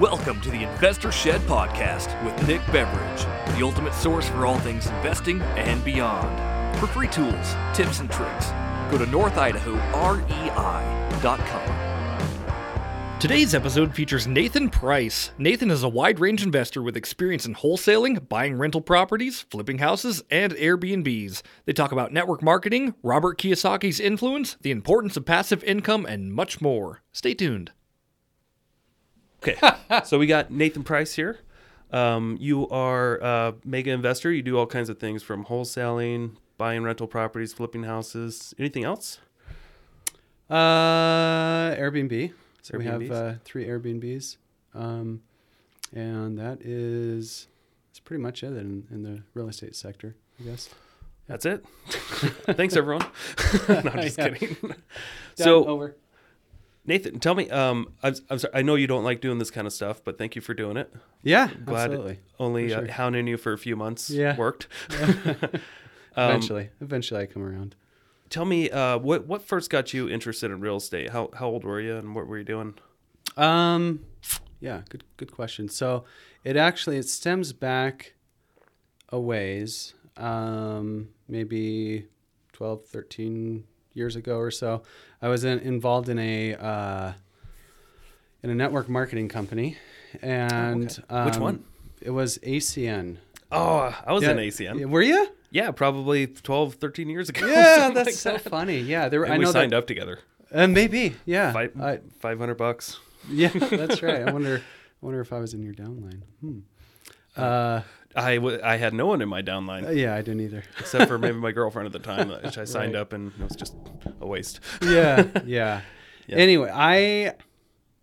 Welcome to the Investor Shed Podcast with Nick Beveridge, the ultimate source for all things investing and beyond. For free tools, tips, and tricks, go to northidahorei.com. Today's episode features Nathan Price. Nathan is a wide range investor with experience in wholesaling, buying rental properties, flipping houses, and Airbnbs. They talk about network marketing, Robert Kiyosaki's influence, the importance of passive income, and much more. Stay tuned. Okay, so we got Nathan Price here. Um, you are a mega investor. You do all kinds of things from wholesaling, buying rental properties, flipping houses. Anything else? Uh, Airbnb. So we have uh, three Airbnbs, um, and that is that's pretty much it in, in the real estate sector, I guess. That's it. Thanks, everyone. no, I'm just Yeah. kidding. Done, so, over. Nathan, tell me. Um, I'm, I'm sorry. I know you don't like doing this kind of stuff, but thank you for doing it. Yeah, Glad absolutely. only For uh, hounding you for a few months Yeah. worked. Um, eventually, eventually, I come around. Tell me, uh, what what first got you interested in real estate? How how old were you, and what were you doing? Um, yeah, good good question. So it actually it stems back a ways, um, maybe 12, 13 years ago or so. I was in, involved in a uh, in a network marketing company, and Which um, one? It was ACN. Oh, I was Yeah, in ACN. Were you? Yeah, probably 12, 13 years ago. Yeah, that's like so that. funny. Yeah, there were. I we signed that, up together. Uh, maybe. Yeah. Five, 500 bucks. yeah, that's right. I wonder. I wonder if I was in your downline. Hmm. Uh, I, w- I had no one in my downline yeah, I didn't either. except for maybe my girlfriend at the time, which I signed Right. up and it was just a waste. yeah, yeah. Yeah. Anyway, I,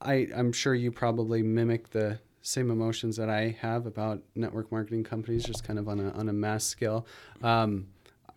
I, I'm sure you probably mimic the same emotions that I have about network marketing companies, just kind of on a on a mass scale. Um,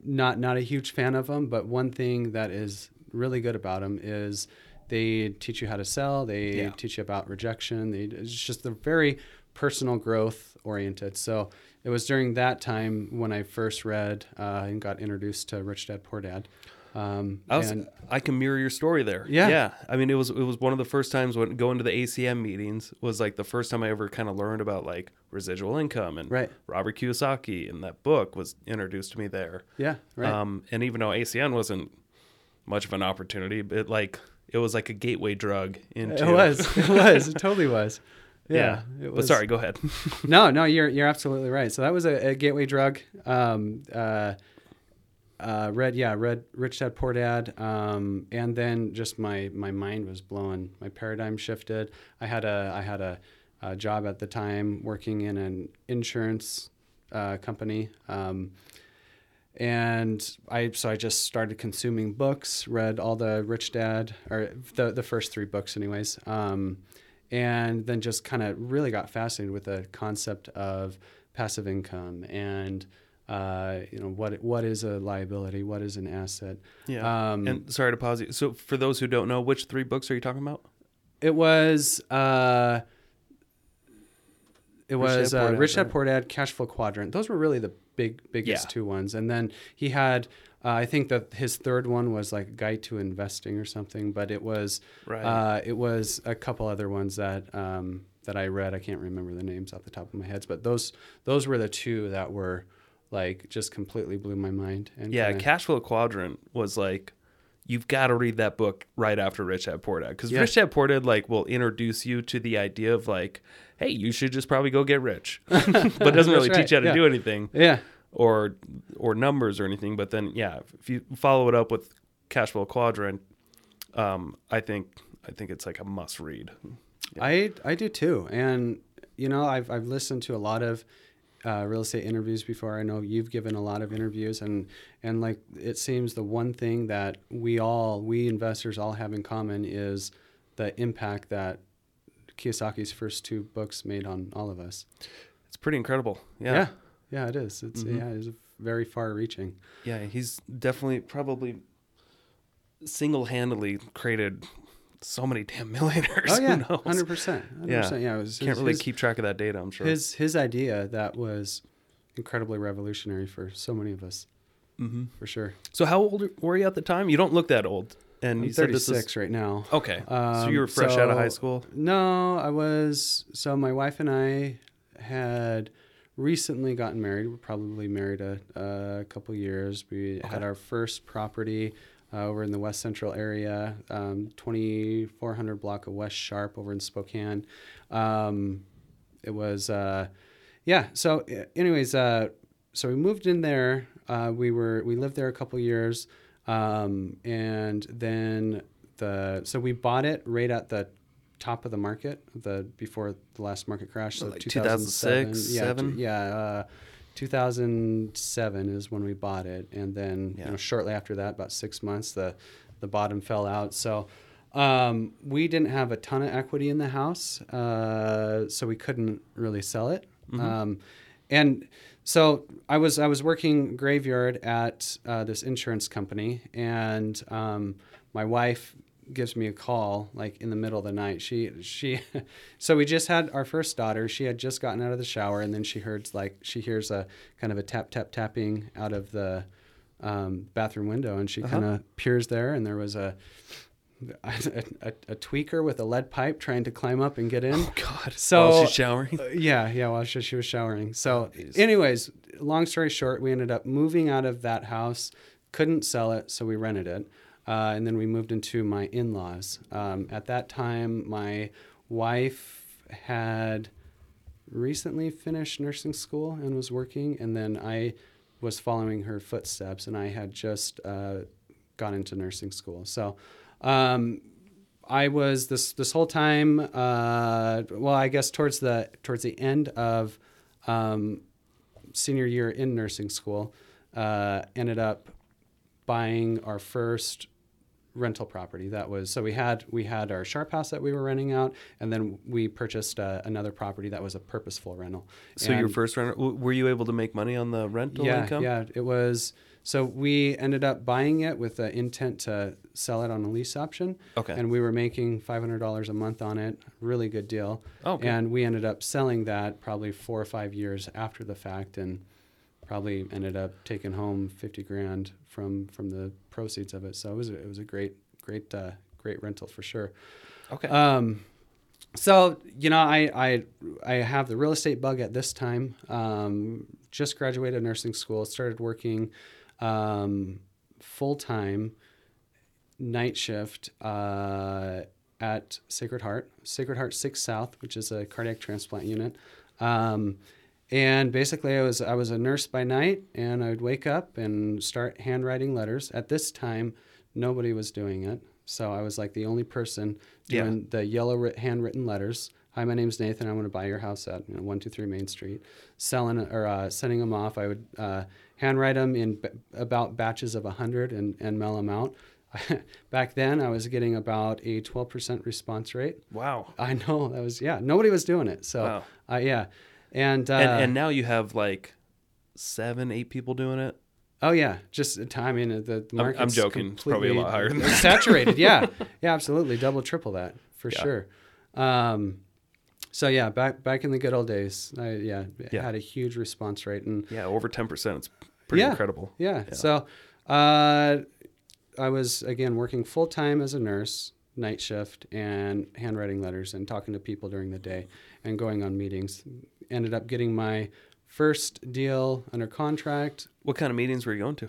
not not a huge fan of them, but one thing that is really good about them is they teach you how to sell. They Yeah. teach you about rejection. They it's just they're very personal growth oriented. So it was during that time when I first read uh, and got introduced to Rich Dad Poor Dad. Um, I was, and I can mirror your story there. Yeah. yeah. I mean, it was it was one of the first times when going to the ACN meetings was like the first time I ever kind of learned about like residual income and Right. Robert Kiyosaki and that book was introduced to me there. yeah, right. Um, and even though ACN wasn't much of an opportunity, but like it was like a gateway drug into It was. It was. It totally was. Yeah. It But sorry, go ahead. No, no, you're you're absolutely right. So that was a, a gateway drug. Um, uh, uh, read, yeah, read Rich Dad Poor Dad, um, and then just my my mind was blown. My paradigm shifted. I had a I had a, a job at the time working in an insurance uh, company. Um, and I so I just started consuming books, read all the Rich Dad or the the first three books, anyways, um, and then just kind of really got fascinated with the concept of passive income and uh, you know what what is a liability, what is an asset. yeah. Um, and sorry to pause you. So for those who don't know, which three books are you talking about? It was uh, it was uh, Rich Dad? Poor Dad, Cash Flow Quadrant. Those were really the big biggest Yeah. two ones. And then he had uh, I think that his third one was like Guide to Investing or something. But it was Right. uh, it was a couple other ones that um, that I read. I can't remember the names off the top of my head, but those those were the two that were like just completely blew my mind. And Yeah, kinda- Cash Flow Quadrant was like, you've got to read that book right after Rich Dad Poor Dad because Yeah. Rich Dad Poor Dad like will introduce you to the idea of like, hey, you should just probably go get rich, but doesn't really That's teach you how to right, do anything yeah. Or or numbers or anything. But then yeah, if you follow it up with Cash Flow Quadrant, um, I think I think it's like a must read. I I do too, and you know I've I've listened to a lot of uh, real estate interviews before. I know you've given a lot of interviews, and and like it seems the one thing that we all we investors all have in common is the impact that Kiyosaki's first two books made on all of us. It's pretty incredible. Yeah, Yeah, yeah, it is. It's Mhm. yeah, it's very far-reaching. yeah, he's definitely probably single handedly created so many damn millionaires. Oh yeah, hundred percent, Yeah. Yeah, it was Can't his- really his- keep track of that data. I'm sure. his his idea that was incredibly revolutionary for so many of us, hmm for sure. So how old were you at the time? You don't look that old. And I'm you said this 36 is right now. okay. so Um, you were fresh out of high school. No, I was. So my wife and I had recently gotten married. We're probably married a, a couple years. We had our first property uh, over in the West Central area, um, 2400 block of West Sharp over in Spokane. Um, it was, uh, yeah. So, anyways, uh, so we moved in there. Uh, we were we lived there a couple years, um, and then the so we bought it right at the top of the market the before the last market crash. So Like 2007, 2006, yeah, seven? yeah. Uh, 2007 is when we bought it, and then Yeah. you know shortly after that, about six months, the the bottom fell out. So um, we didn't have a ton of equity in the house, uh, so we couldn't really sell it. Um, and so I was I was working graveyard at uh, this insurance company, and um, my wife gives me a call like in the middle of the night. She she so we just had our first daughter. She had just gotten out of the shower, and then she heard like she hears a kind of a tap tap tapping out of the um, bathroom window, and she Uh-huh. kind of peers there, and there was a a, a, a tweaker with a lead pipe trying to climb up and get in. Oh God. So- While she's showering. Uh, yeah, yeah, while she, she was showering. So, Jeez. anyways, long story short, we ended up moving out of that house, couldn't sell it, so we rented it. Uh, and then we moved into my in laws. Um, at that time, my wife had recently finished nursing school and was working, and then I was following her footsteps, and I had just uh, gone into nursing school. So, um, I was this this whole time. Uh, well, I guess towards the towards the end of um, senior year in nursing school, uh, ended up buying our first rental property. That was so we had we had our sharp house that we were renting out, and then we purchased uh, another property that was a purposeful rental. So your first rental, were you able to make money on the rental yeah, income? Yeah, it was. So we ended up buying it with the intent to sell it on a lease option. Okay. And we were making five hundred dollars a month on it. Really good deal. Oh, okay. And we ended up selling that probably four or five years after the fact, and probably ended up taking home fifty grand from from the proceeds of it. So it was a, it was a great great uh, great rental for sure. Okay. Um, so you know, I, I I have the real estate bug at this time. Um, just graduated nursing school, started working um, full time night shift uh, at Sacred Heart, Sacred Heart Six South, which is a cardiac transplant unit. Um, and basically, I was I was a nurse by night, and I would wake up and start handwriting letters. At this time, nobody was doing it, so I was like the only person Yeah. doing the yellow writ- handwritten letters. Hi, my name's Nathan. I want to buy your house at you know, one two three Main Street. Selling or uh, sending them off. I would uh, handwrite them in b- about batches of hundred and and mail them out. Back then, I was getting about a twelve percent response rate. wow. I know that was yeah. Nobody was doing it. So Wow. uh, yeah, and, uh, and and now you have like seven, eight people doing it. oh yeah, just timing. I mean the, the I'm- I'm joking. It's probably a lot higher than that. saturated. yeah, yeah, absolutely, double, triple that for Yeah. sure. Um, so yeah, back back in the good old days, I yeah, Yeah. had a huge response rate and Yeah, over ten percent. It's pretty Yeah. incredible. Yeah. Yeah. So uh, I was again working full time as a nurse, night shift, and handwriting letters and talking to people during the day and going on meetings. Ended up getting my first deal under contract, What kind of meetings were you going to?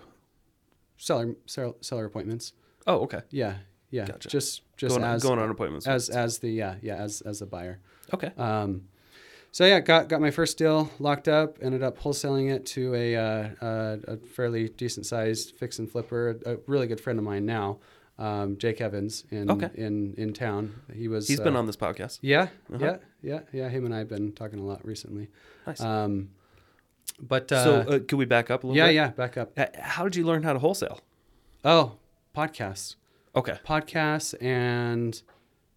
seller seller, seller appointments. Oh, okay. Yeah. Yeah. Gotcha. Just just Going, as going on appointments. as as the yeah yeah as as a buyer. okay. Um, so yeah, got got my first deal locked up. Ended up wholesaling it to a uh, uh, a fairly decent sized fix and flipper, a really good friend of mine now, um, Jake Evans in Okay. in in town. He was He's been uh, on this podcast. Yeah, Uh-huh. yeah, yeah, yeah. Him and I have been talking a lot recently. Nice. Um, but uh, so uh, could we back up a little yeah, bit? yeah. Back up. How did you learn how to wholesale? Oh, podcasts. Okay. podcasts and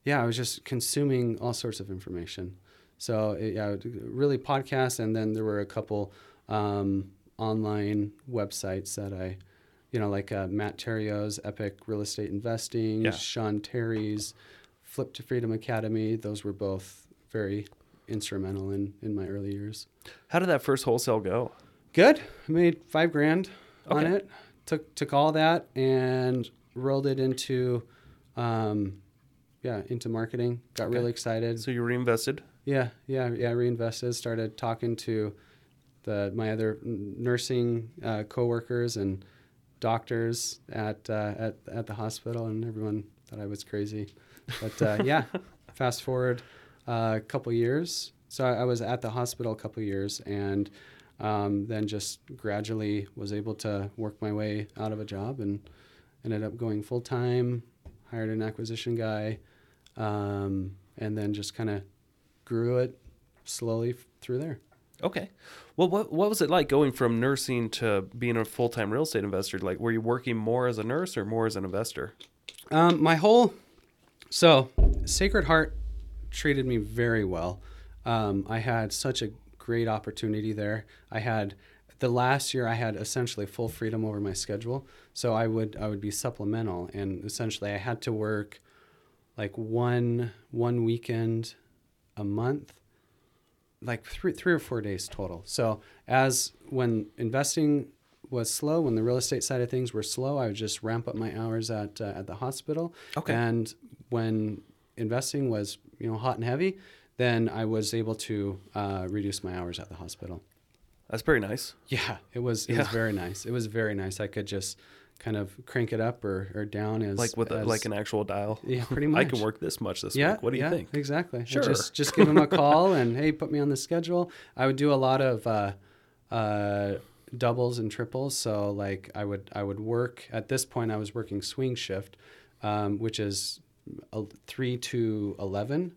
yeah, I was just consuming all sorts of information. So it, yeah, really podcasts, and then there were a couple um, online websites that I, you know, like uh, Matt Theriault's Epic Real Estate Investing, Yeah. Sean Terry's Flip to Freedom Academy. Those were both very instrumental in in my early years. How did that first wholesale go? Good. I made five grand on it. Took took all that and rolled it into, um, yeah, into marketing. Got Okay. really excited. So you reinvested. Yeah, yeah, yeah. Reinvested. Started talking to the my other nursing uh, coworkers and doctors at uh, at at the hospital, and everyone thought I was crazy. But uh, yeah, fast forward uh, a couple years. So I, I was at the hospital a couple years, and um, then just gradually was able to work my way out of a job, and ended up going full time. Hired an acquisition guy, um, and then just kind of grew it slowly f- through there. Okay. Well, what what was it like going from nursing to being a full time real estate investor? Like, were you working more as a nurse or more as an investor? Um, my whole so Sacred Heart treated me very well. Um, I had such a great opportunity there. I had the last year I had essentially full freedom over my schedule, so I would I would be supplemental, and essentially I had to work like one one weekend a month like three three or four days total. So as when investing was slow, when the real estate side of things were slow, I would just ramp up my hours at uh, at the hospital. Okay. And when investing was you know hot and heavy, then I was able to uh, reduce my hours at the hospital. That's very nice. Yeah, it was it was very nice. It was very nice. I could just kind of crank it up or, or down as Like with a, as- like an actual dial. yeah pretty much. I can work this much this yeah, week. What do you yeah, think? Exactly. Sure. Just just give them a call and hey, put me on the schedule. I would do a lot of uh, uh, doubles and triples. So like I would I would work at this point. I was working swing shift, um, which is uh, three to eleven.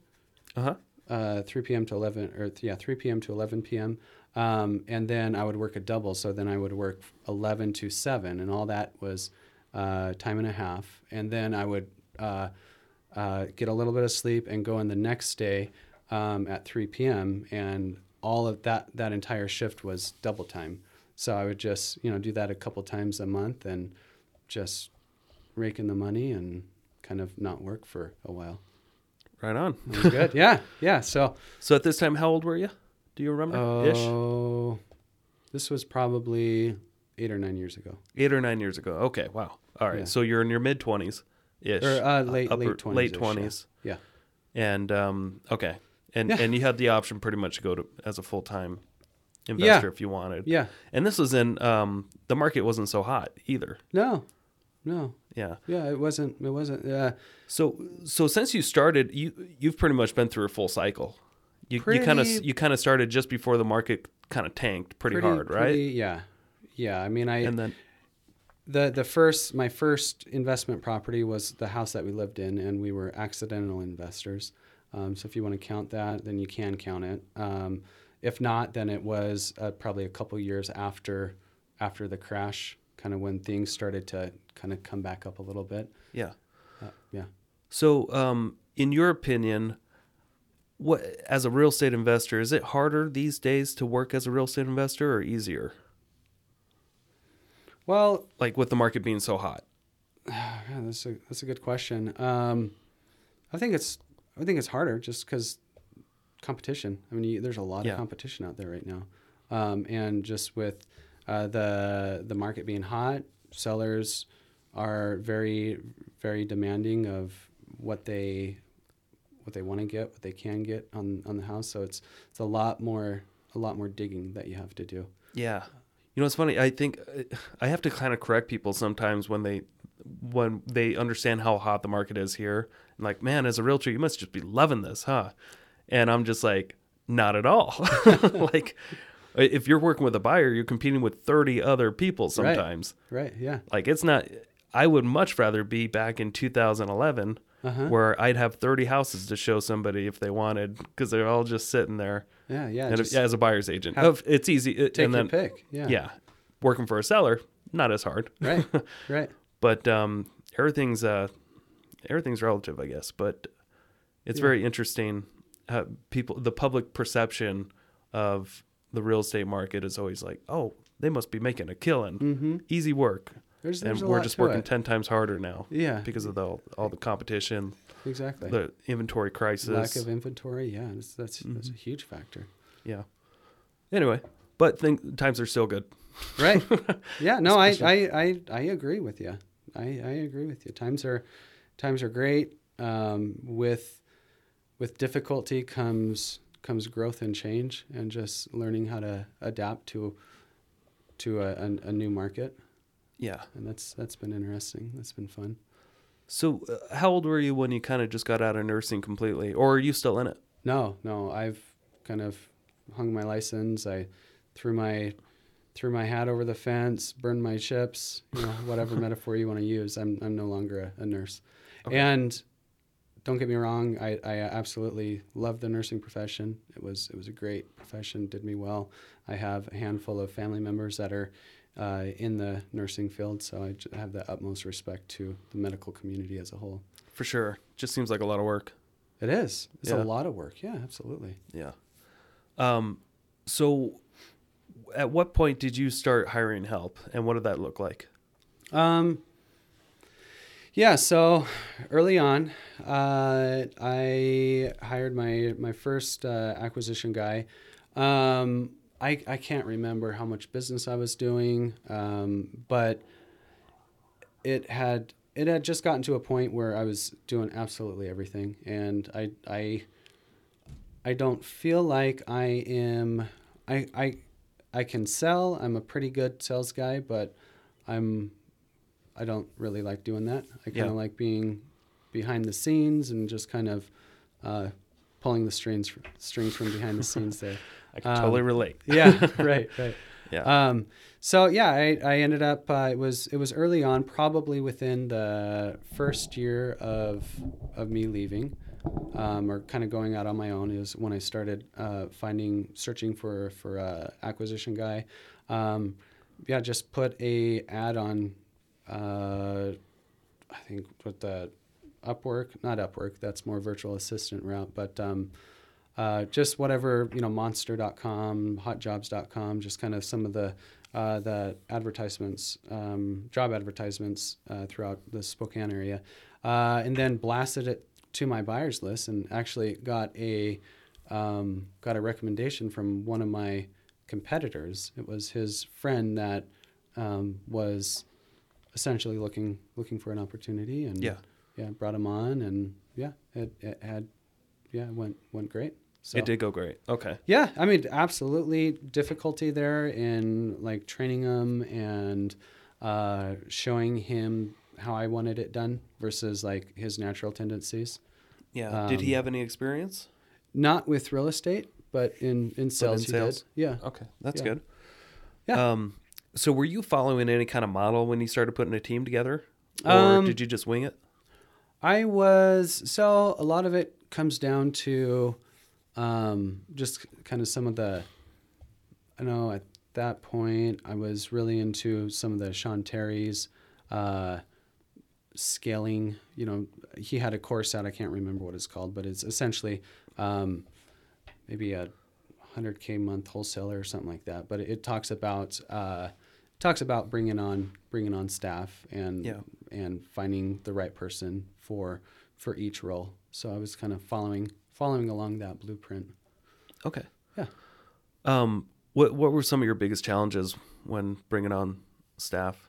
Uh huh. Uh, 3 p.m. to 11, or yeah, 3 p.m. to 11 p.m. Um, and then I would work a double. So then I would work 11 to 7, and all that was uh, time and a half. And then I would uh, uh, get a little bit of sleep and go in the next day um, at 3 p.m. And all of that, that entire shift was double time. So I would just, you know, do that a couple times a month and just rake in the money and kind of not work for a while. Right on. Good. yeah, yeah. So So at this time, how old were you? Do you remember? Ish. Oh, this was probably eight or nine years ago. Eight or nine years ago. Okay. Wow. All right. Yeah. So you're in your mid twenties ish. Or uh, late upper- late twenties. late 20s. Yeah. And um, okay. And Yeah. and you had the option pretty much to go to as a full time investor if you wanted. Yeah. And this was in um, the market wasn't so hot either. No. No. Yeah. Yeah. It wasn't. It wasn't. Uh, So so since you started, you you've pretty much been through a full cycle. You kind of you kind of started just before the market kind of tanked pretty, hard, right? pretty- yeah. Yeah. I mean, I and then the the first my first investment property was the house that we lived in, and we were accidental investors. Um, so if you want to count that, then you can count it. Um, if not, then it was uh, probably a couple years after after the crash, kind of when things started to kind of come back up a little bit. yeah. Uh, yeah. So, um, in your opinion, what as a real estate investor is it harder these days to work as a real estate investor or easier? Well, Like with the market being so hot. yeah, that's a that's a good question. Um, I think it's I think it's harder just because competition. I mean, you, there's a lot Yeah. of competition out there right now, um, and just with uh, the the market being hot, sellers are very very demanding of what they what they want to get, what they can get on on the house. So it's it's a lot more a lot more digging that you have to do. Yeah. You know, it's funny. I think I have to kind of correct people sometimes when they when they understand how hot the market is here. And like, man, as a realtor, you must just be loving this, huh? And I'm just like, not at all. like, if you're working with a buyer, you're competing with 30 other people sometimes. Right? Yeah. Like, it's not. I would much rather be back in 2011 Uh-huh. where I'd have 30 houses to show somebody if they wanted because they're all just sitting there. Yeah. Yeah. and if- as a buyer's agent, have- it's easy. it- take and your pick. Yeah. yeah. Working for a seller, not as hard. Right. Right. But um, everything's uh, everything's relative, I guess. But it's Yeah. very interesting. Uh, people, the public perception of the real estate market is always like, oh, they must be making a killing, Mm-hmm. easy work, There's, and there's a we're just working it. ten times harder now Yeah, because of the all the competition, exactly. the inventory crisis. Lack of inventory. Yeah, that's that's, that's Mm-hmm. a huge factor. yeah. Anyway, but think, times are still good. Right. yeah. No, I, I I I agree with you. I, I agree with you. Times are times are great. Um, with with difficulty comes comes growth and change, and just learning how to adapt to to a, a, a new market. Yeah. And that's that's been interesting. That's been fun. So, uh, how old were you when you kind of just got out of nursing completely, or are you still in it? No, no, I've kind of hung my license. I threw my threw my hat over the fence, burned my chips, you know, whatever metaphor you want to use. I'm I'm no longer a, a nurse. Okay. And don't get me wrong, I, I absolutely love the nursing profession. It was it was a great profession, did me well. I have a handful of family members that are uh, in the nursing field, so I j- have the utmost respect to the medical community as a whole. For sure. Just seems like a lot of work. It is. It's Yeah. a lot of work. Yeah, absolutely. Yeah. Um, so, at what point did you start hiring help, and what did that look like? Um, yeah, so early on, uh, I hired my my first uh, acquisition guy. Um, I I can't remember how much business I was doing, um, but it had it had just gotten to a point where I was doing absolutely everything, and I I I don't feel like I am I I I can sell. I'm a pretty good sales guy, but I'm I don't really like doing that. I kind of Yeah. like being behind the scenes and just kind of uh, pulling the strings strings from behind the scenes there. I can Um, totally relate. Yeah, right, right. Yeah. Um, so yeah, I, I ended up. Uh, it was it was early on, probably within the first year of of me leaving, um, or kind of going out on my own. Is when I started uh, finding searching for for a acquisition guy. Um, yeah, just put a ad on. Uh, I think with the Upwork, not Upwork. That's more virtual assistant route, but. Uh, just whatever you know monster.com hotjobs.com just kind of some of the uh, the advertisements um, job advertisements uh, throughout the spokane area. Uh, and then blasted it to my buyers list and actually got a um, got a recommendation from one of my competitors. It was his friend that um, was essentially looking looking for an opportunity and Yeah. yeah brought him on and yeah it, it had yeah it went went great so It did go great. Okay. yeah i mean absolutely difficulty there in like training him and uh, showing him how i wanted it done versus like his natural tendencies Yeah. did he Um, have any experience? not with real estate but in in sales, he sales? did yeah Okay, that's Yeah. good. Yeah. Um, so were you following any kind of model when you started putting a team together, or Um, did you just wing it? I was so a lot of it comes down to um, just kind of some of the. I know at that point I was really into some of the Sean Terry's uh, scaling. You know, he had a course out. I can't remember what it's called, but it's essentially um, maybe a hundred k month wholesaler or something like that. But it, it talks about uh, talks about bringing on bringing on staff and Yeah. and finding the right person for for each role. So I was kind of following following along that blueprint. Okay. Yeah. Um, what what were some of your biggest challenges when bringing on staff?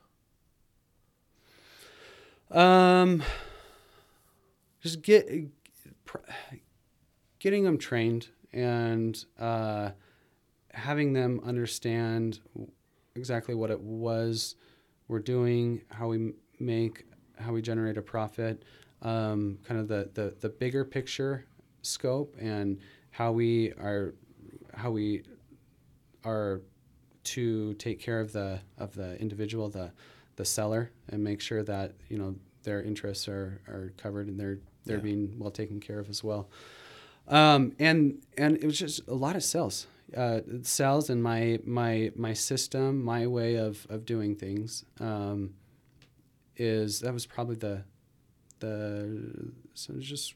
Um, just get getting them trained and uh, having them understand exactly what it was we're doing, how we make, how we generate a profit, um, kind of the, the the bigger picture scope, and how we are how we are to take care of the of the individual, the the seller, and make sure that you know their interests are, are covered and they're they're Yeah. being well taken care of as well. Um, and and it was just a lot of sales, uh, sales, and my my my system, my way of of doing things, um, is that was probably the the so just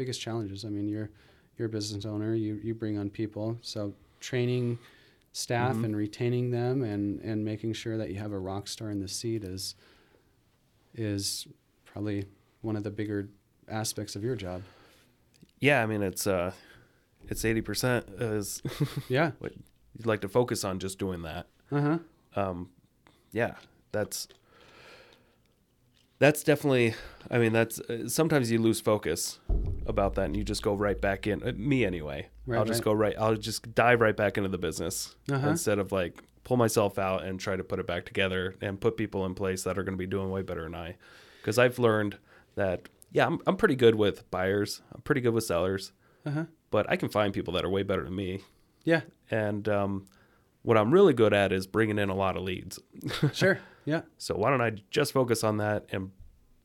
biggest challenges. I mean, you're you're a business owner. You you bring on people, so training staff Mhm. and retaining them and and making sure that you have a rock star in the seat is is probably one of the bigger aspects of your job. Yeah, I mean it's uh, it's eighty percent is Yeah. you'd like to focus on just doing that. Uh huh. Um, yeah, that's that's definitely i mean that's uh, sometimes you lose focus about that and you just go right back in uh, me anyway Right, i'll just right. go right i'll just dive right back into the business Uh-huh. instead of like pull myself out and try to put it back together and put people in place that are going to be doing way better than i because i've learned that yeah I'm, I'm pretty good with buyers i'm pretty good with sellers Uh-huh. but i can find people that are way better than me Yeah. and um, what i'm really good at is bringing in a lot of leads Sure. Yeah. so why don't I just focus on that and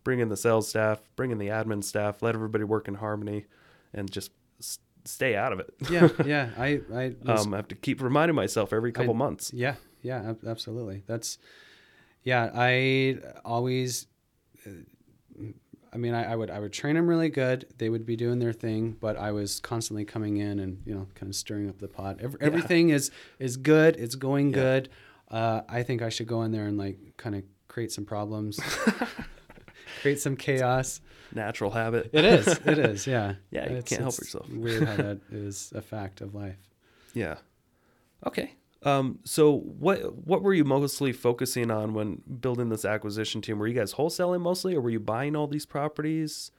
bring in the sales staff, bring in the admin staff, let everybody work in harmony, and just s- stay out of it. Yeah. Yeah. I. I. Was, um, I have to keep reminding myself every couple I- months. Yeah, yeah, absolutely. That's, yeah. I always, uh, I mean, I, I would I would train them really good. They would be doing their thing, but I was constantly coming in and you know kind of stirring up the pot. Every, Everything is is good. It's going Yeah. good. Uh, I think I should go in there and like kind of create some problems, create some chaos. Natural habit. It is. It is. Yeah. Yeah, you It's- can't help it's yourself. Weird how that is a fact of life. Yeah. Okay. Um, so what what were you mostly focusing on when building this acquisition team? Were you guys wholesaling mostly, or were you buying all these properties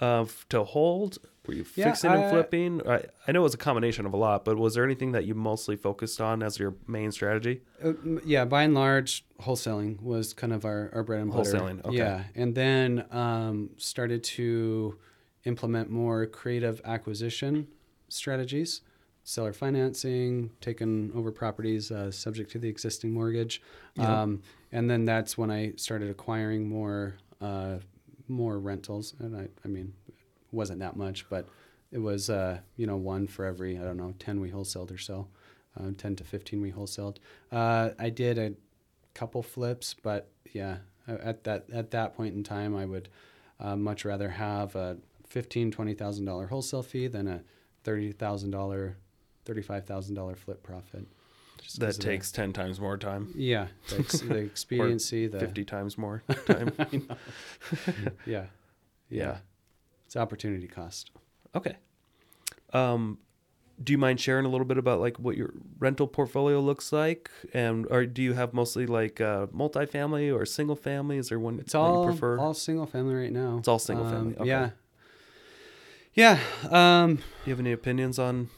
uh, to hold? Were you Yeah, fixing and flipping? I, I know it was a combination of a lot, but was there anything that you mostly focused on as your main strategy? Uh, yeah, by and large, wholesaling was kind of our, our bread and butter. Wholesaling, okay. Yeah, and then um, started to implement more creative acquisition strategies, seller financing, taking over properties uh, subject to the existing mortgage, um, and then that's when I started acquiring more uh, more rentals. And I, I mean, wasn't that much, but it was uh, you know one for every I don't know ten we wholesaled or so uh, 10 to 15 we wholesaled. Uh, I did a couple flips, but yeah, at that at that point in time, I would uh, much rather have a fifteen twenty thousand dollar wholesale fee than a thirty thousand dollar, thirty five thousand dollar flip profit. That of the- takes ten times more time, yeah the, ex- the expediency the fifty times more time. Yeah, yeah, Yeah. It's opportunity cost. Okay. Um, do you mind sharing a little bit about like what your rental portfolio looks like, and or do you have mostly like uh, multifamily or single family? Is there one It's that all you prefer? all single family right now. It's all single family, Um, okay. Yeah. Yeah. Um, do you have any opinions on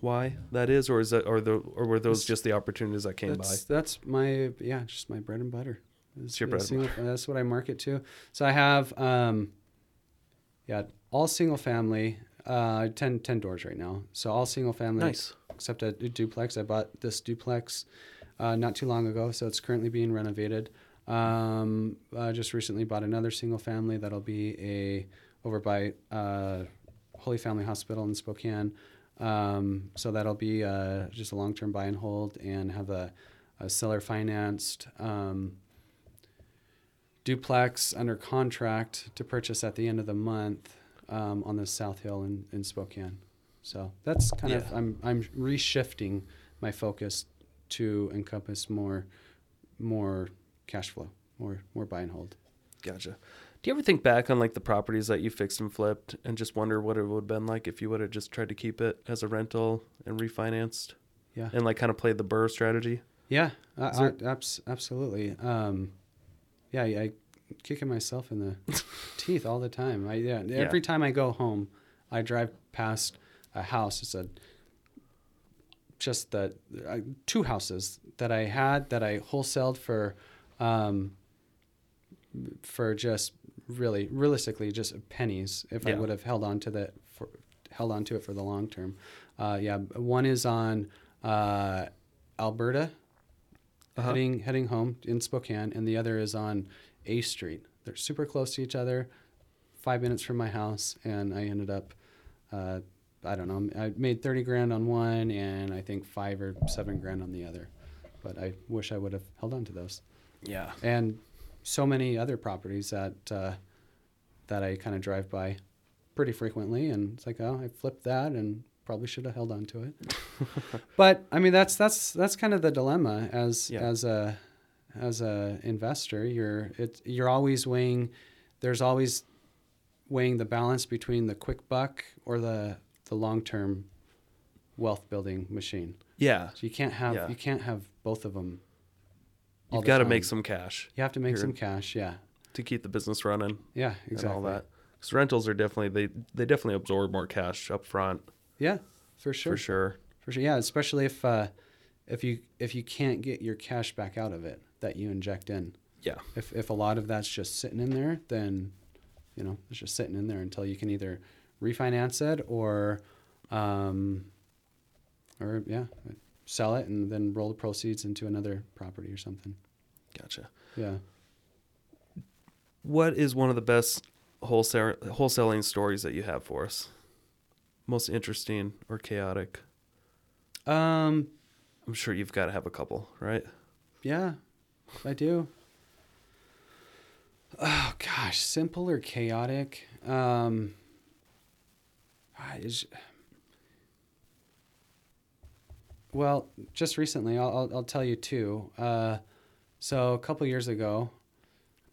why that is, or is that, or the, or were those just the opportunities that came that's, that's my yeah, just my bread and butter. It's your is bread and single- That's what I market to. So I have um, yeah, all single family. Uh, 10, 10 doors right now. So all single family Nice. except a, duplex. I bought this duplex uh, not too long ago, so it's currently being renovated. Um, I just recently bought another single family that'll be a over by uh, Holy Family Hospital in Spokane. Um, so that'll be uh, just a long term buy and hold and have a, a seller financed um, duplex under contract to purchase at the end of the month um, on the South Hill in, in Spokane. So that's kind of I'm I'm reshifting my focus to encompass more more cash flow, more more buy and hold. Gotcha. Do you ever think back on like the properties that you fixed and flipped, and just wonder what it would have been like if you would have just tried to keep it as a rental and refinanced, Yeah. and like kind of played the BRRRR strategy? Yeah, there- I, abs- absolutely. Um, yeah, I, I kicking myself in the teeth all the time. I yeah, every time I go home, I drive past a house. It's a just the uh, two houses that I had that I wholesaled for, um, for just really realistically just pennies. If I would have held on to the for, held on to it for the long term. Uh, yeah, one is on uh, Alberta Uh-huh. heading heading home in Spokane, and the other is on A Street. They're super close to each other, five minutes from my house, and I ended up, uh, I don't know, I made thirty grand on one, and I think five or seven grand on the other. But I wish I would have held on to those, Yeah. and so many other properties that uh, that I kind of drive by pretty frequently, and it's like, oh, I flipped that, and probably should have held on to it. but I mean, that's that's that's kind of the dilemma as Yeah. as a as a investor. You're it you're always weighing. There's always weighing the balance between the quick buck or the the long term wealth building machine. Yeah. So you can't have Yeah. you can't have both of them. You've got to make some cash. You have to make some cash, yeah. to keep the business running Yeah, exactly. and all that. Because rentals are definitely they they definitely absorb more cash up front Yeah, for sure. for sure. For sure. Yeah, especially if uh, if you if you can't get your cash back out of it that you inject in. Yeah. If if a lot of that's just sitting in there, then you know it's just sitting in there until you can either refinance it or um, or yeah, sell it and then roll the proceeds into another property or something. Gotcha. Yeah. What is one of the best wholesale wholesaling stories that you have for us? Most interesting or chaotic? Um. I'm sure you've got to have a couple, right? Yeah, I do. Oh gosh, simple or chaotic? Um, I just- well, just recently, I'll, I'll, I'll tell you two. Uh, so a couple years ago,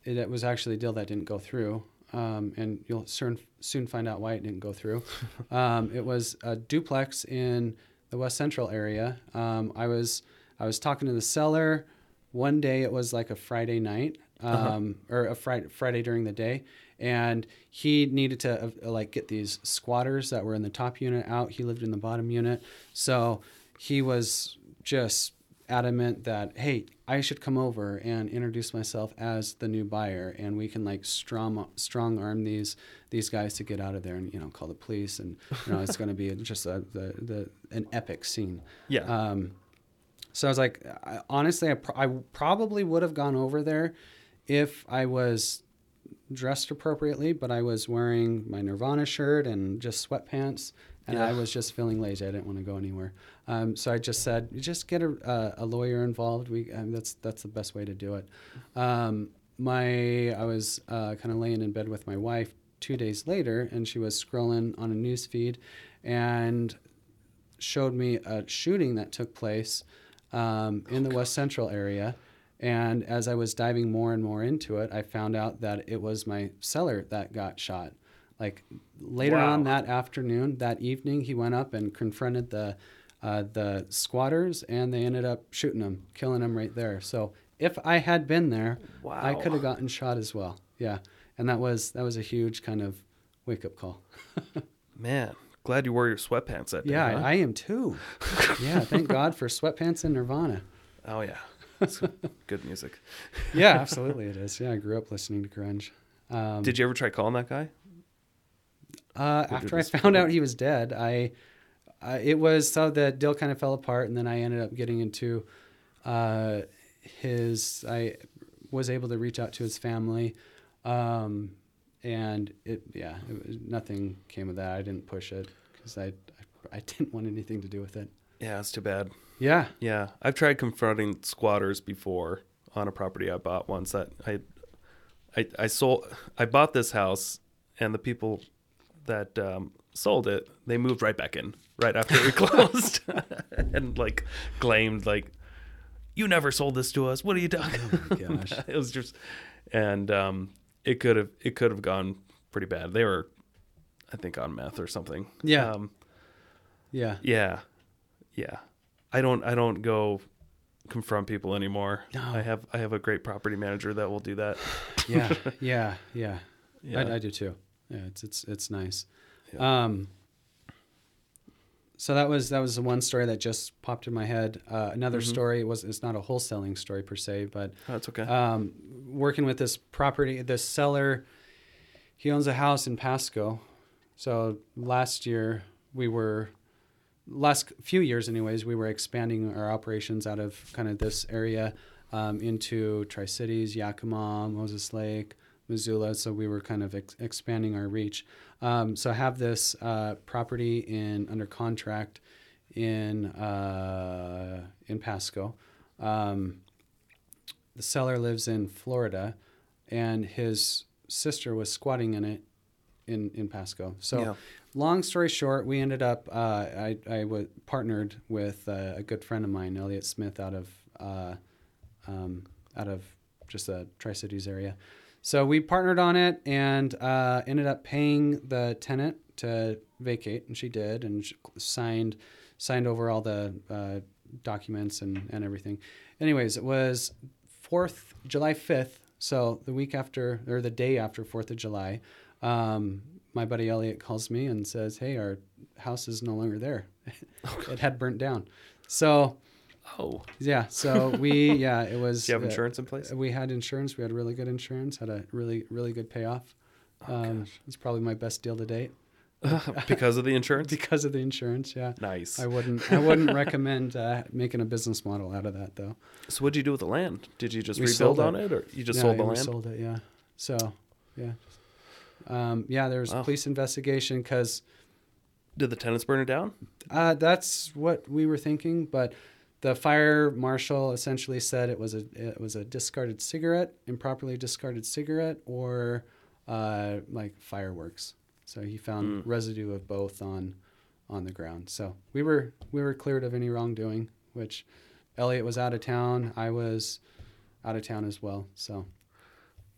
it, it was actually a deal that didn't go through, um, and you'll soon soon find out why it didn't go through. um, it was a duplex in the West Central area. Um, I was I was talking to the seller. One day it was like a Friday night, um, or a Friday Friday during the day, and he needed to uh, like get these squatters that were in the top unit out. He lived in the bottom unit, so he was just adamant that hey i should come over and introduce myself as the new buyer and we can like strong strong arm these these guys to get out of there and you know call the police and you know it's going to be just a, the, the an epic scene Yeah. um, so I was like, I, honestly, I, pr- I probably would have gone over there if I was dressed appropriately, but I was wearing my Nirvana shirt and just sweatpants, and I was just feeling lazy. I didn't want to go anywhere. Um, so I just said, just get a, a, a lawyer involved. We um, that's that's the best way to do it. Um, my I was uh, kind of laying in bed with my wife two days later, and she was scrolling on a news feed, and showed me a shooting that took place um, in the West Central area. And as I was diving more and more into it, I found out that it was my seller that got shot. Like later Wow. on that afternoon, that evening, he went up and confronted the uh, the squatters, and they ended up shooting him, killing him right there. So if I had been there, I could have gotten shot as well. Yeah, and that was that was a huge kind of wake up call. Man, glad you wore your sweatpants that day. Yeah, huh? I am too. yeah, thank God for sweatpants and Nirvana. oh yeah. It's good music. Yeah, absolutely it is. Yeah, I grew up listening to grunge. Um, Did you ever try calling that guy? Uh, after I found out he was dead, I uh, it was so that deal kind of fell apart, and then I ended up getting into uh, his. I was able to reach out to his family, um, and it yeah, it was, nothing came of that. I didn't push it because I, I I didn't want anything to do with it. Yeah, it's too bad. Yeah, Yeah, I've tried confronting squatters before on a property I bought once. That I, I, I sold. I bought this house, and the people that um, sold it, they moved right back in right after we closed, and like claimed like, "You never sold this to us. What are you talking?" gosh. it was just, and um, it could have it could have gone pretty bad. They were, I think, on meth or something. Yeah. Um, yeah. yeah, yeah. I don't. I don't go confront people anymore. No. I have. I have a great property manager that will do that. yeah, yeah, yeah. Yeah. I, I do too. Yeah, it's it's it's nice. Yeah. Um, so that was that was the one story that just popped in my head. Uh, another Mhm. story was it's not a wholesaling story per se, but Oh, that's okay. um, working with this property, the seller, he owns a house in Pasco. So last year we were, last few years anyways, we were expanding our operations out of kind of this area um, into Tri Cities, Yakima, Moses Lake, Missoula. So we were kind of ex- expanding our reach. Um, so I have this uh, property in under contract in uh, in Pasco. Um, the seller lives in Florida, and his sister was squatting in it in in Pasco. So, Yeah. long story short, we ended up. Uh, I I was partnered with uh, a good friend of mine, Elliot Smith, out of uh, um, out of just the Tri Cities area. So we partnered on it and uh, ended up paying the tenant to vacate, and she did, and she signed signed over all the uh, documents and, and everything. Anyways, it was fourth July fifth, So the week after, or the day after Fourth of July, um, my buddy Elliot calls me and says, "Hey, our house is no longer there. it had burnt down." So Oh, yeah, so we yeah, it was. do you have uh, insurance in place? we had insurance. We had really good insurance. Had a really really good payoff. Um, it's probably my best deal to date because of the insurance? because of the insurance. Yeah. Nice. I wouldn't. I wouldn't recommend uh, making a business model out of that, though. So what did you do with the land? Did you just We rebuild on it. it, or you just sold the land? Sold it. Yeah. So, yeah. Um, yeah, there was Wow. a police investigation because Did the tenants burn it down? uh, that's what we were thinking, but the fire marshal essentially said it was a it was a discarded cigarette, improperly discarded cigarette, or uh, like fireworks. So he found Mm. residue of both on on the ground. So we were we were cleared of any wrongdoing. Which Elliot was out of town. I was out of town as well. So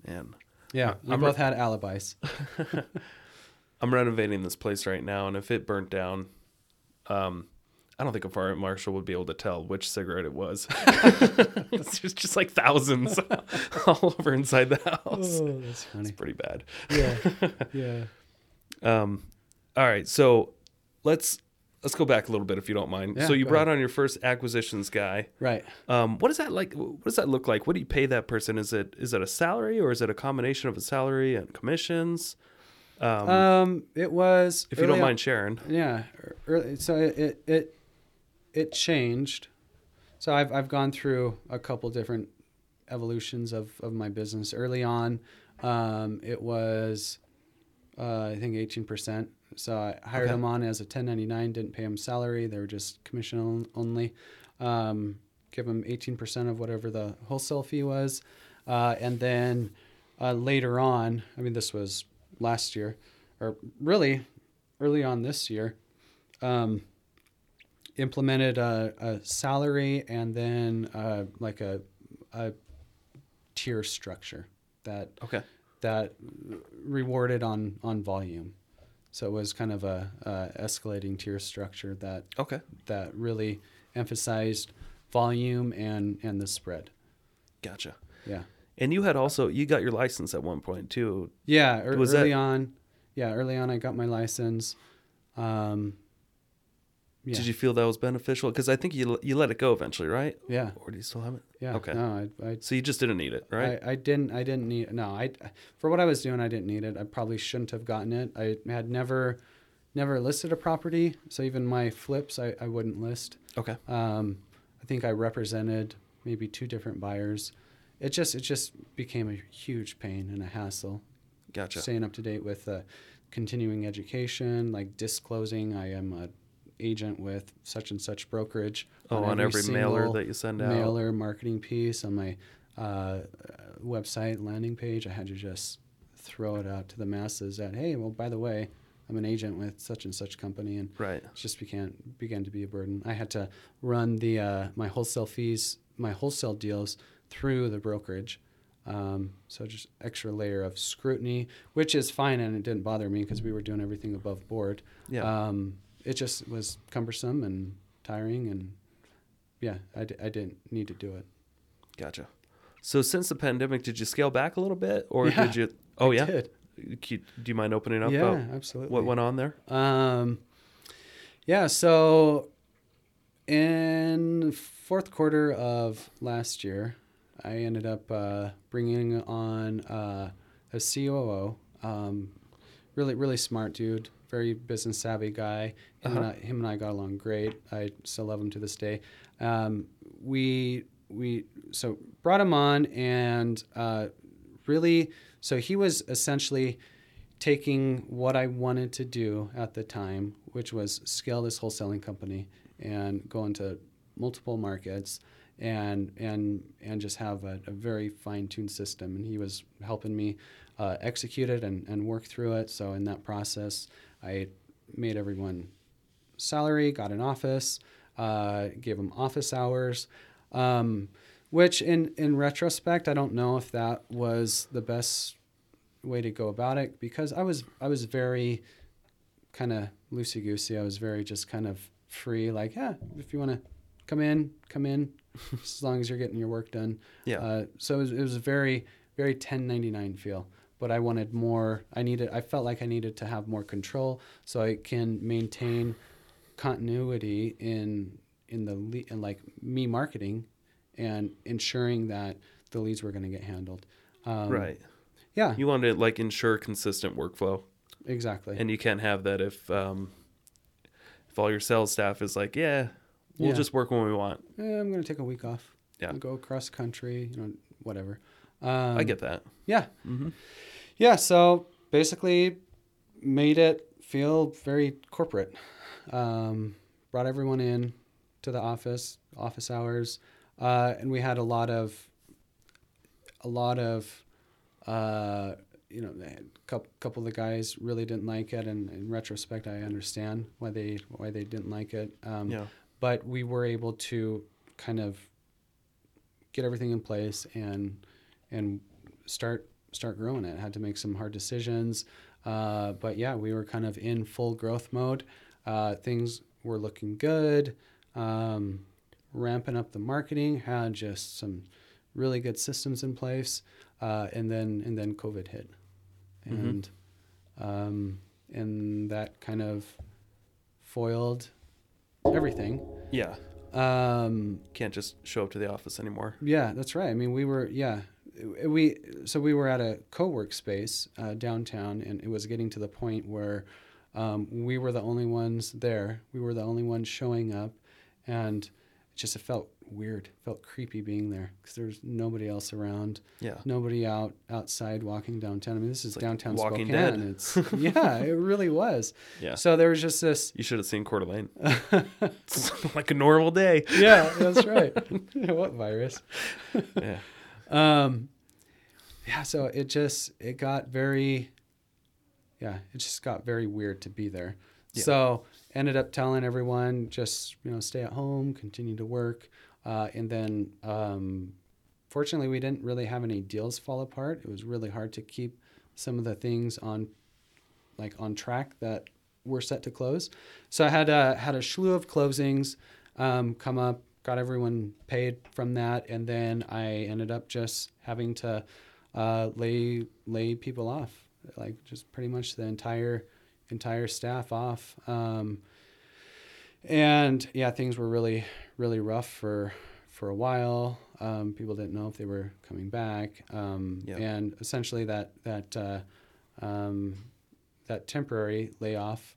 Man, yeah, we I'm both had alibis. I'm renovating this place right now, and if it burnt down, um, I don't think a fire marshal would be able to tell which cigarette it was. There's just like thousands all over inside the house. Oh, that's funny. It's pretty bad. Yeah, yeah. Um, all right, so let's let's go back a little bit if you don't mind. Yeah, so you brought ahead. on your first acquisitions guy. Right. Um, what is that like? What does that look like? What do you pay that person? Is it is it a salary or is it a combination of a salary and commissions? Um, Um, it was. if you don't early on- mind sharing. Yeah. Early, so it, it it changed. So I've I've gone through a couple different evolutions of of my business. Early on, um, it was uh, I think eighteen percent. So I hired Okay. them on as a ten ninety nine. Didn't pay them salary. They were just commission only. Um, give them eighteen percent of whatever the wholesale fee was, uh, and then uh, later on, I mean this was last year, or really early on this year, um, implemented a, a salary and then uh, like a, a tier structure that Okay. that rewarded on on volume. So it was kind of a, a escalating tier structure that Okay. that really emphasized volume and and the spread. Gotcha. Yeah. And you had also you got your license at one point too. Yeah, ear- Was early that- on. Yeah, early on I got my license. Um, yeah. Did you feel that was beneficial? Because I think you you let it go eventually, right? Yeah. Or do you still have it? Yeah. Okay. No, I, I, So you just didn't need it, right? I, I didn't. I didn't need. No, I. For what I was doing, I didn't need it. I probably shouldn't have gotten it. I had never, never listed a property. So even my flips, I, I wouldn't list. okay. Um, I think I represented maybe two different buyers. It just it just became a huge pain and a hassle. Gotcha. Staying up to date with uh, continuing education, like disclosing I am a agent with such and such brokerage. Oh, on every mailer that you send out. Mailer marketing piece on my uh, uh, website landing page. I had to just throw it out to the masses that hey, well, by the way, I'm an agent with such and such company, and Right. it just began began to be a burden. I had to run the uh, my wholesale fees, my wholesale deals through the brokerage. Um, so just extra layer of scrutiny, which is fine, and it didn't bother me because we were doing everything above board. Yeah. Um, it just was cumbersome and tiring, and yeah, I, d- I didn't need to do it. Gotcha. So since the pandemic, did you scale back a little bit, or Yeah, did you? Oh I yeah. did. Do you mind opening up? Yeah, about absolutely. What went on there? Um, yeah, so in fourth quarter of last year, I ended up uh, bringing on uh, a COO. Um, really, really smart dude, very business savvy guy. Him, and I, him and I got along great. I still love him to this day. Um, we we so brought him on and uh, really so he was essentially taking what I wanted to do at the time, which was scale this wholesaling company and go into multiple markets and and and just have a, a very fine-tuned system. And he was helping me uh, execute it and, and work through it. So in that process, I made everyone salary, got an office, uh, gave them office hours, um, which in in retrospect, I don't know if that was the best way to go about it because I was I was very kind of loosey goosey. I was very just kind of free, like yeah, if you want to come in, come in, as long as you're getting your work done. Yeah. Uh, so it was, it was very very 1099 feel. But I wanted more. I needed. I felt like I needed to have more control so I can maintain continuity in in the le- in like me marketing and ensuring that the leads were going to get handled. Um, right. Yeah. You want to like ensure consistent workflow, exactly. and you can't have that if um, if all your sales staff is like, yeah, we'll Yeah. just work when we want. Eh, I'm going to take a week off. Yeah. I'll go across country. You know, whatever. Um, I get that. Yeah. Mm-hmm. Yeah. So basically, made it feel very corporate. Um, brought everyone in to the office, office hours, uh, and we had a lot of, a lot of, uh, you know, a couple, couple of the guys really didn't like it, and in retrospect, I understand why they why they didn't like it. Um, Yeah. but we were able to kind of get everything in place and and start start growing it. Had to make some hard decisions, uh, but yeah, we were kind of in full growth mode. Uh, things were looking good, um, ramping up the marketing. Had just some really good systems in place, uh, and then and then COVID hit, Mhm. and um, and that kind of foiled everything. Yeah. Um, Can't just show up to the office anymore. yeah, that's right. I mean, we were yeah, we so we were at a co-work space uh, downtown, and it was getting to the point where um, we were the only ones there. We were the only ones showing up, and it just it felt weird, felt creepy being there because there's nobody else around, Yeah. nobody out outside walking downtown. I mean, this is like downtown Walking Spokane. Dead. It's yeah, it really was. Yeah. So there was just this. You should have seen Coeur d'Alene. It's like a normal day. yeah, that's right. what virus? Yeah. Um yeah so it just it got very yeah it just got very weird to be there. Yeah. so ended up telling everyone just you know stay at home continue to work. Uh, and then um, fortunately we didn't really have any deals fall apart. It was really hard to keep some of the things on like on track that were set to close. So i had a had a slew of closings um, come up got everyone paid from that and then i ended up just having to uh, lay lay people off like just pretty much the entire entire staff off. Um, and yeah things were really really rough for for a while. Um, people didn't know if they were coming back. Um, Yeah. and essentially that that uh, um, that temporary layoff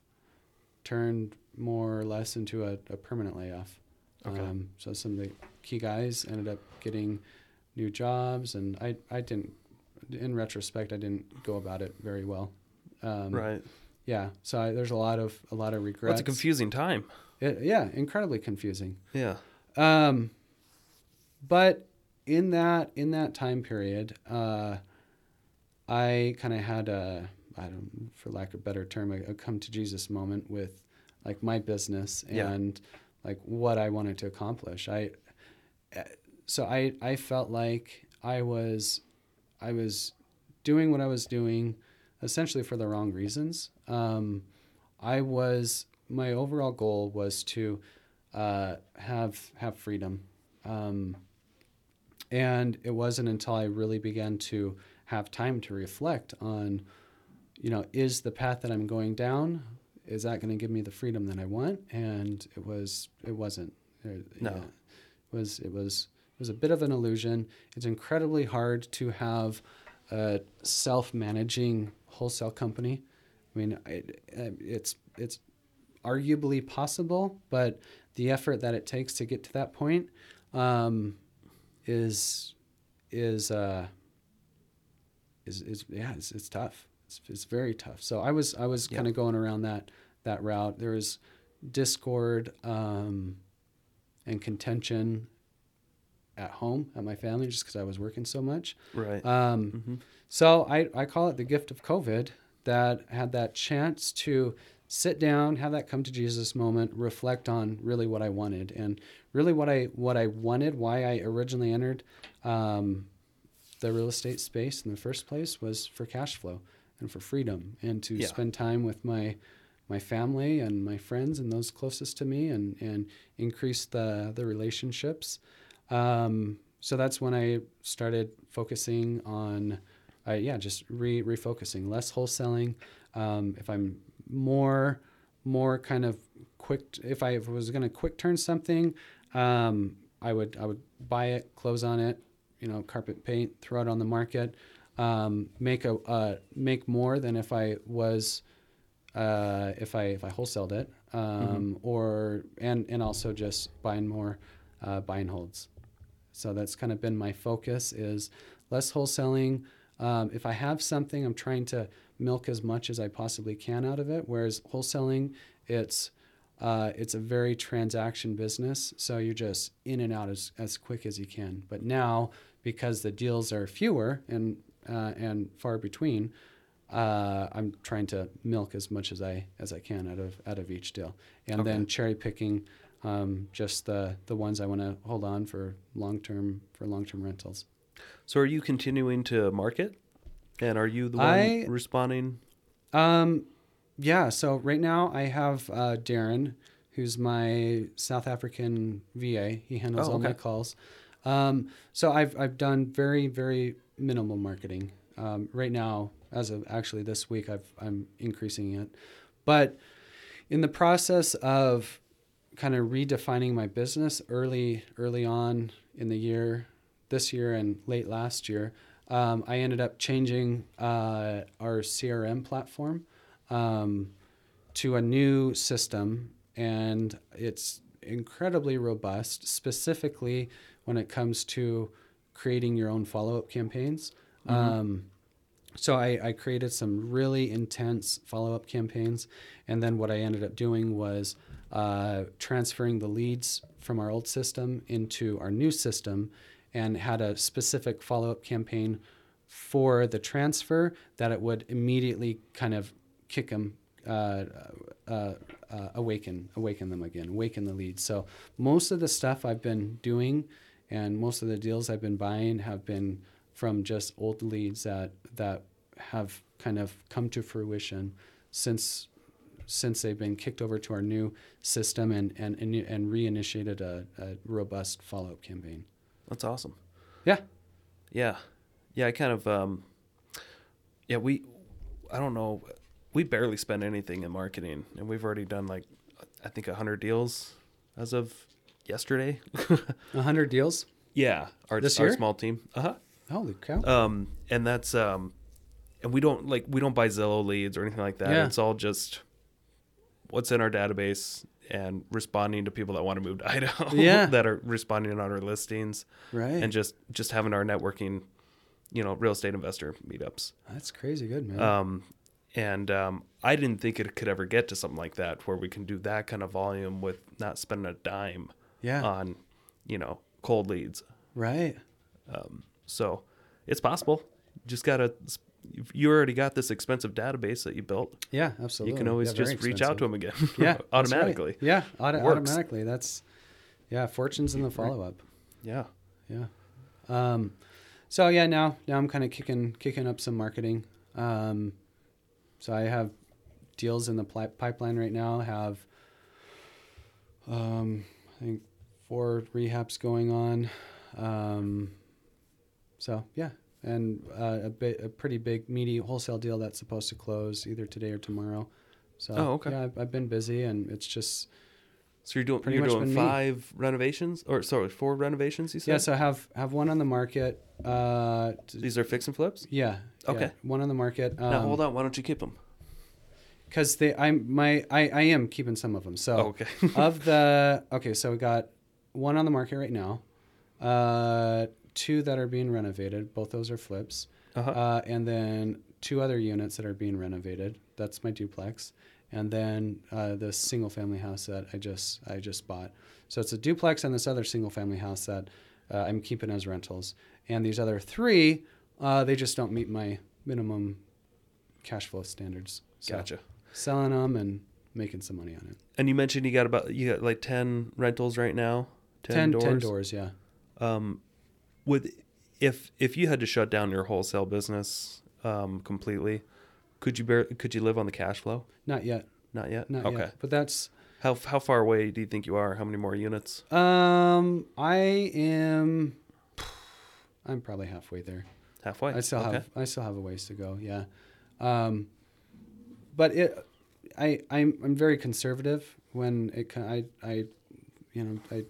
turned more or less into a, a permanent layoff Okay. um, so some of the key guys ended up getting new jobs, and I, I didn't. In retrospect, I didn't go about it very well. Um, Right. Yeah. So I, there's a lot of a lot of regrets. it's a confusing time. It- yeah, incredibly confusing. Yeah. Um, but in that in that time period, uh, I kind of had a I don't, for lack of a better term, a, a come to Jesus moment with like my business Yeah. Like what I wanted to accomplish. I uh, so I I felt like I was I was doing what I was doing essentially for the wrong reasons. Um, I was my overall goal was to uh, have have freedom, um, and it wasn't until I really began to have time to reflect on, you know, is the path that I'm going down, is that going to give me the freedom that I want? And it was it wasn't. Uh, No. yeah. it was it was it was a bit of an illusion. It's incredibly hard to have a self-managing wholesale company. I mean, it, it's it's arguably possible, but the effort that it takes to get to that point um, is is uh, is is yeah, it's, it's tough. It's, it's very tough. So I was I was Yeah. kind of going around that that route. There was discord um, and contention at home at my family just because I was working so much. Right. Um, hmm so I, I call it the gift of COVID that had that chance to sit down, have that come to Jesus moment, reflect on really what I wanted and really what I what I wanted, why I originally entered um, the real estate space in the first place was for cash flow and for freedom and to Yeah. spend time with my my family and my friends and those closest to me and and increase the the relationships. Um, so that's when I started focusing on, uh, yeah, just re refocusing, less wholesaling. Um, if I'm more, more kind of quick, if I was going to quick turn something, um, I would I would buy it, close on it, you know, carpet paint, throw it on the market, um, make a uh, make more than if I was uh, if I if I wholesaled it, um, or and and also just buying more uh, buy and holds. So that's kind of been my focus is less wholesaling. Um, if I have something, I'm trying to milk as much as I possibly can out of it. Whereas wholesaling, it's uh, it's a very transaction business, so you're just in and out as, as quick as you can. But now, because the deals are fewer and uh, and far between, uh, I'm trying to milk as much as I as I can out of out of each deal, and Okay. then cherry picking um, just the the ones I want to hold on for long term for long term rentals. So are you continuing to market? And are you the one I- responding? Um, yeah. So right now I have uh, Darren, who's my South African VA. He handles Oh, all my calls. Um, so I've I've done very very minimal marketing. Um, right now, as of actually this week, I've I'm increasing it, but in the process of kind of redefining my business early early on in the year, this year and late last year, um, I ended up changing uh, our CRM platform um, to a new system, and it's incredibly robust, specifically when it comes to creating your own follow up campaigns. Um, so I, I created some really intense follow up campaigns, and then what I ended up doing was uh, transferring the leads from our old system into our new system, and had a specific follow up campaign for the transfer that it would immediately kind of kick them. Uh, uh, uh, awaken, awaken them again, awaken the leads. So most of the stuff I've been doing, and most of the deals I've been buying have been from just old leads that that have kind of come to fruition since since they've been kicked over to our new system and and and, and reinitiated a, a robust follow up campaign. That's awesome. Yeah, Yeah. Yeah, I kind of um yeah, we I don't know, we barely spend anything in marketing and we've already done like I think 100 deals as of yesterday. a hundred deals. yeah, our This our year? small team. Uh-huh. Holy cow! Um and that's um and we don't like we don't buy Zillow leads or anything like that. Yeah. It's all just what's in our database and responding to people that want to move to Idaho Yeah. that are responding on our listings right, and just just having our networking, you know, real estate investor meetups. that's crazy good, man. Um, and um, I didn't think it could ever get to something like that where we can do that kind of volume with not spending a dime yeah, on, you know, cold leads. right. Um, so it's possible. Just gotta. You already got this expensive database that you built. Yeah, absolutely. You can always Yeah, just reach out to them again. Yeah, that's right. automatically. Yeah, auto- automatically. That's yeah, fortunes in the follow up. Yeah. Yeah. Um, so yeah, now now I'm kind of kicking kicking up some marketing. Um, so I have deals in the pli- pipeline right now. Have um, I think four rehabs going on. Um, so yeah, and uh, a bit a pretty big meaty wholesale deal that's supposed to close either today or tomorrow. So Oh, okay. yeah, I've, I've been busy and it's just So you're doing Pretty you're much doing been me. five renovations or sorry four renovations. You said. yeah. So I have have one on the market. Uh, These are fix and flips. Yeah. Okay. yeah, one on the market. Um, now hold on. Why don't you keep them? Because they, I'm my, I, I am keeping some of them. So okay. of the, okay, so we got one on the market right now, uh, two that are being renovated. Both those are flips, Uh-huh. uh, and then two other units that are being renovated. That's my duplex, and then uh, the single family house that I just, I just bought. So it's a duplex and this other single family house that uh, I'm keeping as rentals, and these other three, uh, they just don't meet my minimum cash flow standards. So Gotcha. Selling them and making some money on it. And you mentioned you got about you got like ten rentals right now. 10 doors. 10 doors, yeah. Um, would if if you had to shut down your wholesale business um, completely, could you bear, could you live on the cash flow? Not yet. Not yet. Not okay. yet. But that's How how far away do you think you are? How many more units? um I am I'm probably halfway there. Halfway. I still okay. have I still have a ways to go. Yeah, um, but it I I'm I'm very conservative when it I I you know I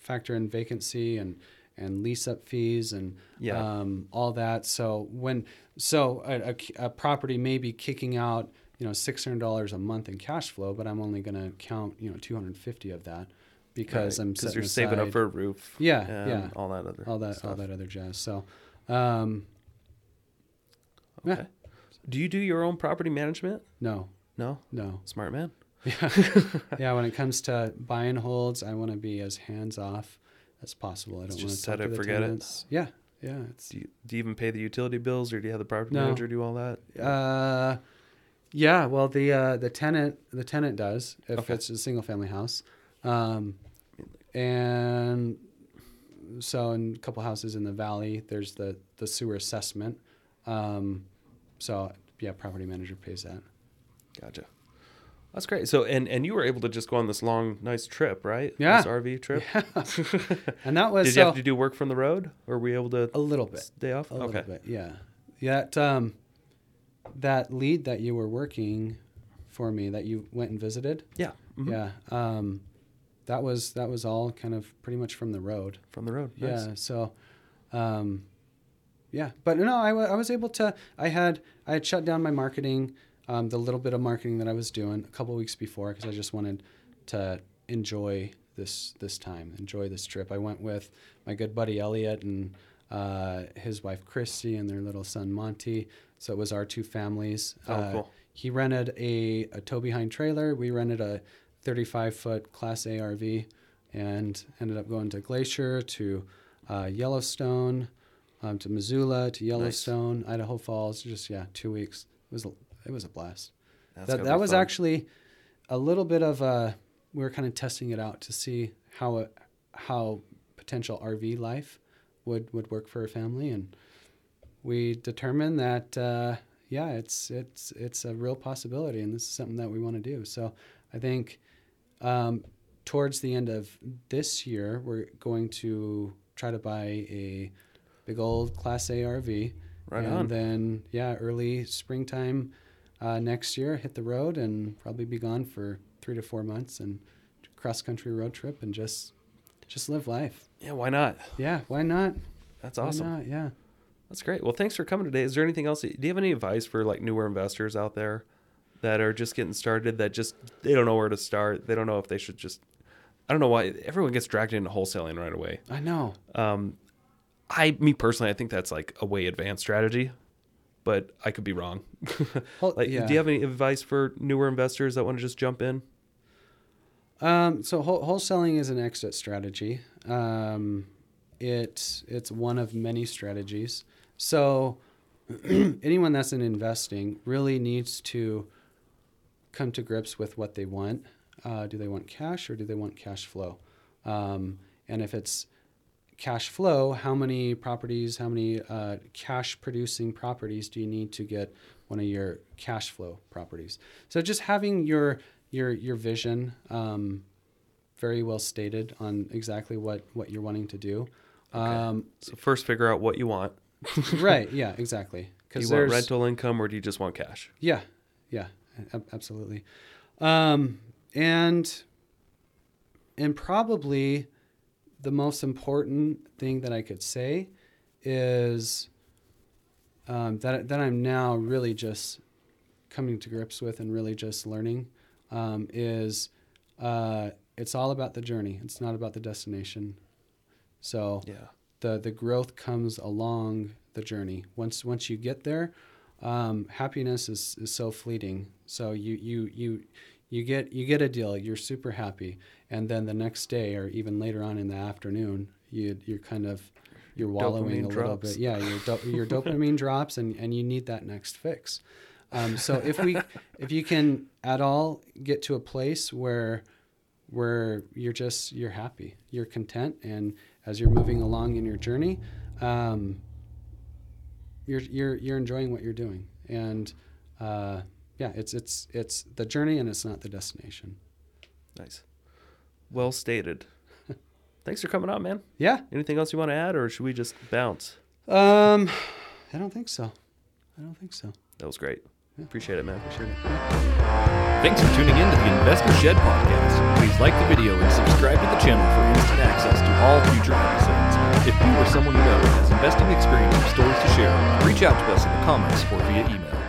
factor in vacancy and and lease up fees and Yeah. um, all that. So when so a, a, a property may be kicking out you know six hundred dollars a month in cash flow, but I'm only going to count you know two hundred fifty of that because I'm because you're saving up for a roof. Yeah, yeah. All that other. all that all that other jazz. So. Um, yeah. Okay. Do you do your own property management? No, No. no. Smart man. Yeah. yeah, when it comes to buy and holds, I want to be as hands off as possible. I don't want to set it, forget it. Yeah, yeah. It's Do you, do you even pay the utility bills, or do you have the property No. manager do all that? uh, yeah. Well, the uh, the tenant the tenant does if Okay. it's a single family house, um, and so in a couple houses in the valley, there's the the sewer assessment. Um, so yeah, property manager pays that. Gotcha. That's great. So, and and you were able to just go on this long, nice trip, right? Yeah. This RV trip. Yeah. And that was Did so, you have to do work from the road, or were you able to a little bit. stay off? A okay. little bit, yeah. Yeah, That um, that lead that you were working for me that you went and visited. Yeah. mhm. Yeah. Um, that was that was all kind of pretty much from the road. From the road. Nice. Yeah. So, um, yeah. But no, I I was able to. I had I had shut down my marketing, um, the little bit of marketing that I was doing a couple weeks before because I just wanted to enjoy this this time, enjoy this trip. I went with my good buddy Elliot and uh, his wife Christy and their little son Monty. So it was our two families. Oh, Uh, cool. He rented a, a tow behind trailer. We rented a 35 foot Class A RV and ended up going to Glacier, to uh, Yellowstone, um, to Missoula, to Yellowstone, Idaho Falls. Just yeah, two weeks. It was it was a blast. That's that that was fun. actually a little bit of a. We were kind of testing it out to see how it, how potential RV life would would work for a family, and we determined that uh, yeah, it's it's it's a real possibility, and this is something that we want to do. So I think um, towards the end of this year, we're going to try to buy a big old Class A RV. Right and on. then, yeah, early springtime uh, next year, hit the road and probably be gone for three to four months and cross country road trip and just just live life. Yeah. Why not? Yeah, why not? That's awesome. not? Yeah. That's great. Well, thanks for coming today. Is there anything else? Do you have any advice for like newer investors out there that are just getting started that just they don't know where to start? They don't know if they should just. I don't know why everyone gets dragged into wholesaling right away. I know. Um, I, me personally, I think that's like a way advanced strategy, but I could be wrong. Like, yeah. do you have any advice for newer investors that want to just jump in? Um, so whole, wholesaling is an exit strategy. Um, it it's one of many strategies. So anyone that's in investing really needs to come to grips with what they want. Uh, do they want cash or do they want cash flow? Um, and if it's cash flow, how many properties, how many uh, cash producing properties do you need to get one of your cash flow properties? So just having your your your vision um, very well stated on exactly what what you're wanting to do. Um, So first, figure out what you want. right? Yeah, exactly. Because you want rental income or do you just want cash? yeah, yeah, ab- absolutely. Um, and and probably the most important thing that I could say is um, that that I'm now really just coming to grips with and really just learning um, is uh, it's all about the journey. It's not about the destination. So Yeah. the the growth comes along the journey. Once once you get there, um, happiness is, is so fleeting. So you you you you get you get a deal. You're super happy, and then the next day or even later on in the afternoon, you you're kind of you're wallowing Dopamine a little bit. Yeah, your do- your dopamine drops, and and you need that next fix. Um, so if we if you can at all get to a place where where you're just you're happy, you're content, and as you're moving along in your journey, um, you're you're you're enjoying what you're doing, and uh, yeah, it's it's it's the journey and it's not the destination. Nice. Well stated. thanks for coming out, man. Yeah. Anything else you want to add, or should we just bounce? Um, I don't think so. I don't think so. That was great. Appreciate it, man. Appreciate it. Thanks for tuning in to the Investor Shed podcast. Please like the video and subscribe to the channel for instant access to all future episodes. If you or someone you know has investing experience or stories to share, reach out to us in the comments or via email.